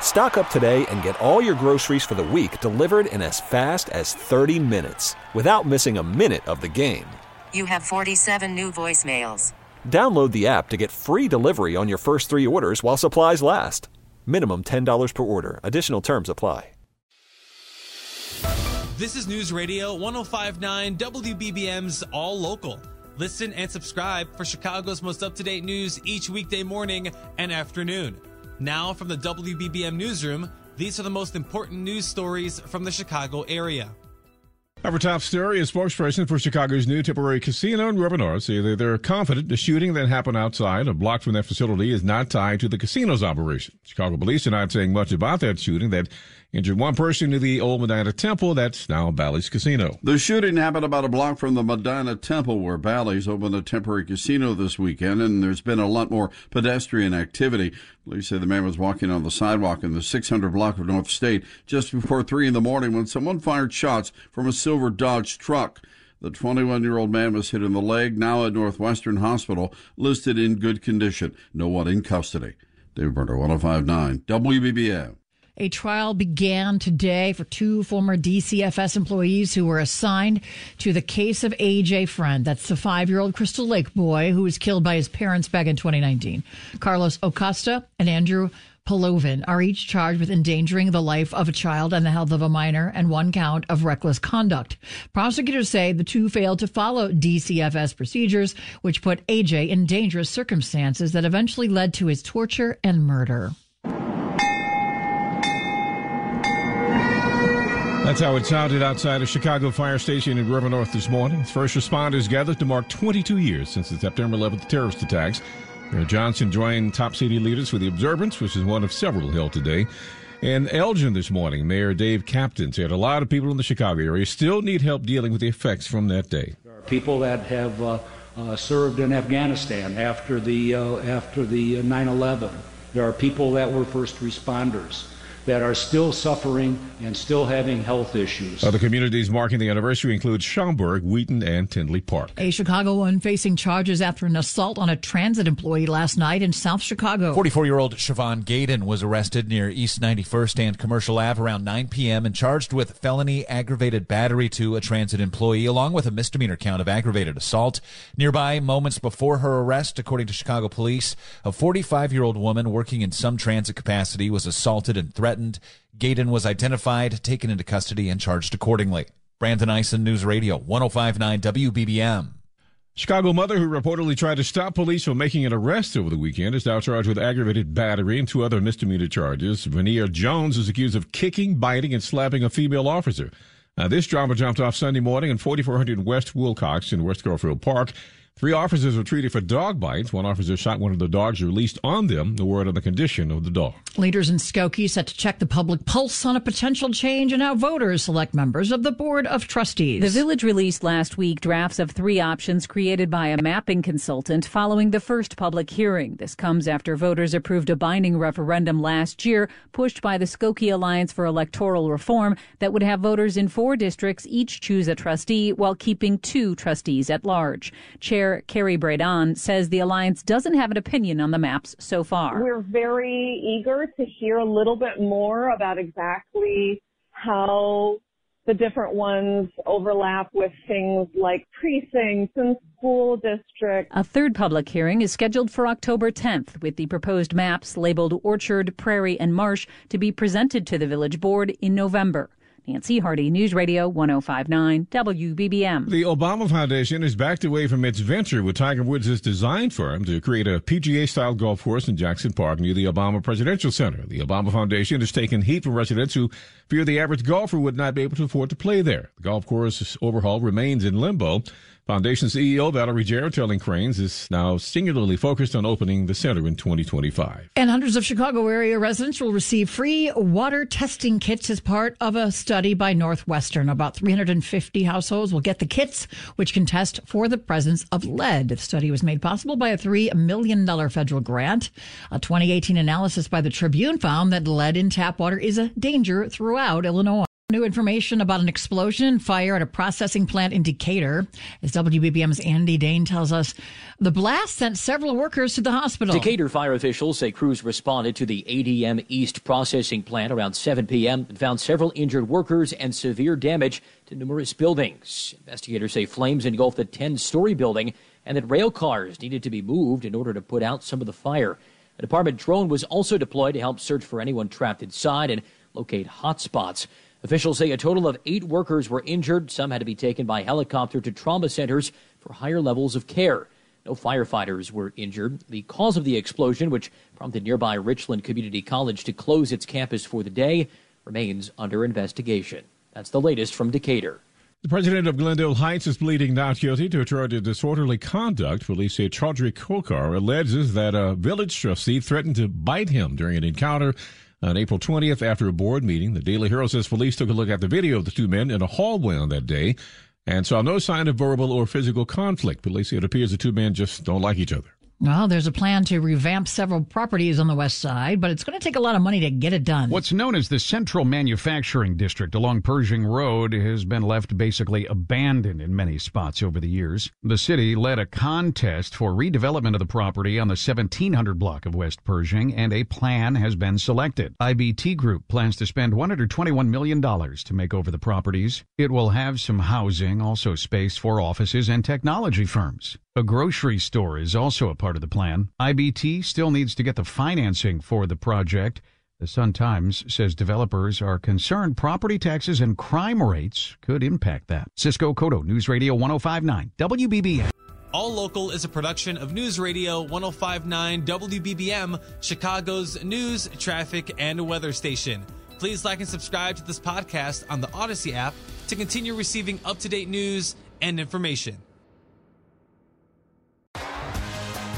Stock up today and get all your groceries for the week delivered in as fast as 30 minutes without missing a minute of the game. You have 47 new voicemails. Download the app to get free delivery on your first three orders while supplies last. Minimum $10 per order. Additional terms apply. This is News Radio 1059 WBBM's All Local. Listen and subscribe for Chicago's most up to date news each weekday morning and afternoon. Now, from the WBBM Newsroom, these are the most important news stories from the Chicago area. Our top story is spokesperson for Chicago's new temporary casino in River North say they're confident the shooting that happened outside a block from that facility is not tied to the casino's operation. Chicago police are not saying much about that shooting that injured one person near the old Medinah Temple that's now Bally's Casino. The shooting happened about a block from the Medinah Temple where Bally's opened a temporary casino this weekend and there's been a lot more pedestrian activity. Police say the man was walking on the sidewalk in the 600 block of North State just before 3 in the morning when someone fired shots from a silver Dodge truck. The 21 year old man was hit in the leg, now at Northwestern Hospital, listed in good condition. No one in custody. Dave Berner, 1059, WBBM. A trial began today for two former DCFS employees who were assigned to the case of AJ Freund. That's the five year old Crystal Lake boy who was killed by his parents back in 2019. Carlos Acosta and Andrew Polovin are each charged with endangering the life of a child and the health of a minor and one count of reckless conduct. Prosecutors say the two failed to follow DCFS procedures, which put AJ in dangerous circumstances that eventually led to his torture and murder. That's how it sounded outside a Chicago fire station in River North this morning. First responders gathered to mark 22 years since the September 11th terrorist attacks. Mayor Johnson joined top city leaders for the observance, which is one of several held today. In Elgin this morning, Mayor Dave Kaptain said a lot of people in the Chicago area still need help dealing with the effects from that day. There are people that have uh, uh, served in Afghanistan after the uh, after the 9/11. There are people that were first responders that are still suffering and still having health issues. Other communities marking the anniversary include Schaumburg, Wheaton, and Tinley Park. A Chicago woman facing charges after an assault on a transit employee last night in South Chicago. 44 year old Siobhan Gaden was arrested near East 91st and Commercial Ave around 9 p.m. and charged with felony aggravated battery to a transit employee, along with a misdemeanor count of aggravated assault. Nearby, moments before her arrest, according to Chicago police, a 45 year old woman working in some transit capacity was assaulted and threatened threatened. Gaden was identified, taken into custody, and charged accordingly. Brandon Eisen, News Radio, 1059 WBBM. Chicago mother who reportedly tried to stop police from making an arrest over the weekend is now charged with aggravated battery and two other misdemeanor charges. Vania Jones is accused of kicking, biting, and slapping a female officer. Now, this drama jumped off Sunday morning in 4400 West Wilcox in West Garfield Park. Three officers were treated for dog bites. One officer shot one of the dogs released on them. The word on the condition of the dog. Leaders in Skokie set to check the public pulse on a potential change in how voters select members of the Board of Trustees. The village released last week drafts of three options created by a mapping consultant following the first public hearing. This comes after voters approved a binding referendum last year pushed by the Skokie Alliance for Electoral Reform that would have voters in four districts each choose a trustee while keeping two trustees at large. Chair Chair Carrie Bradan says the alliance doesn't have an opinion on the maps so far. We're very eager to hear a little bit more about exactly how the different ones overlap with things like precincts and school districts. A third public hearing is scheduled for October 10th, with the proposed maps labeled Orchard, Prairie, and Marsh to be presented to the village board in November. Nancy Harty, News Radio 1059 WBBM. The Obama Foundation has backed away from its venture with Tiger Woods' design firm to create a PGA style golf course in Jackson Park near the Obama Presidential Center. The Obama Foundation has taken heat from residents who fear the average golfer would not be able to afford to play there. The golf course overhaul remains in limbo. Foundation CEO Valerie Jarrett telling Crain's is now singularly focused on opening the center in 2025. And hundreds of Chicago area residents will receive free water testing kits as part of a study by Northwestern. About 350 households will get the kits, which can test for the presence of lead. The study was made possible by a $3 million federal grant. A 2018 analysis by the Tribune found that lead in tap water is a danger throughout Illinois. New information about an explosion fire at a processing plant in Decatur. As WBBM's Andy Dahn tells us, the blast sent several workers to the hospital. Decatur fire officials say crews responded to the ADM East processing plant around 7 p.m. and found several injured workers and severe damage to numerous buildings. Investigators say flames engulfed a 10 story building and that rail cars needed to be moved in order to put out some of the fire. A department drone was also deployed to help search for anyone trapped inside and locate hot spots. Officials say a total of eight workers were injured. Some had to be taken by helicopter to trauma centers for higher levels of care. No firefighters were injured. The cause of the explosion, which prompted nearby Richland Community College to close its campus for the day, remains under investigation. That's the latest from Decatur. The president of Glendale Heights is pleading not guilty to a charge of disorderly conduct. Police say Chodri Khokhar alleges that a village trustee threatened to bite him during an encounter on April 20th, after a board meeting, the Daily Herald says police took a look at the video of the two men in a hallway on that day and saw no sign of verbal or physical conflict. Police say it appears the two men just don't like each other. Well, there's a plan to revamp several properties on the west side, but it's going to take a lot of money to get it done. What's known as the Central Manufacturing District along Pershing Road has been left basically abandoned in many spots over the years. The city led a contest for redevelopment of the property on the 1700 block of West Pershing, and a plan has been selected. IBT Group plans to spend $121 million to make over the properties. It will have some housing, also space for offices and technology firms. A grocery store is also a part of the plan. IBT still needs to get the financing for the project. The Sun Times says developers are concerned property taxes and crime rates could impact that. Cisco Cotto, News Radio 1059, WBBM. All Local is a production of News Radio 1059 WBBM, Chicago's news, traffic, and weather station. Please like and subscribe to this podcast on the Audacy app to continue receiving up to date news and information.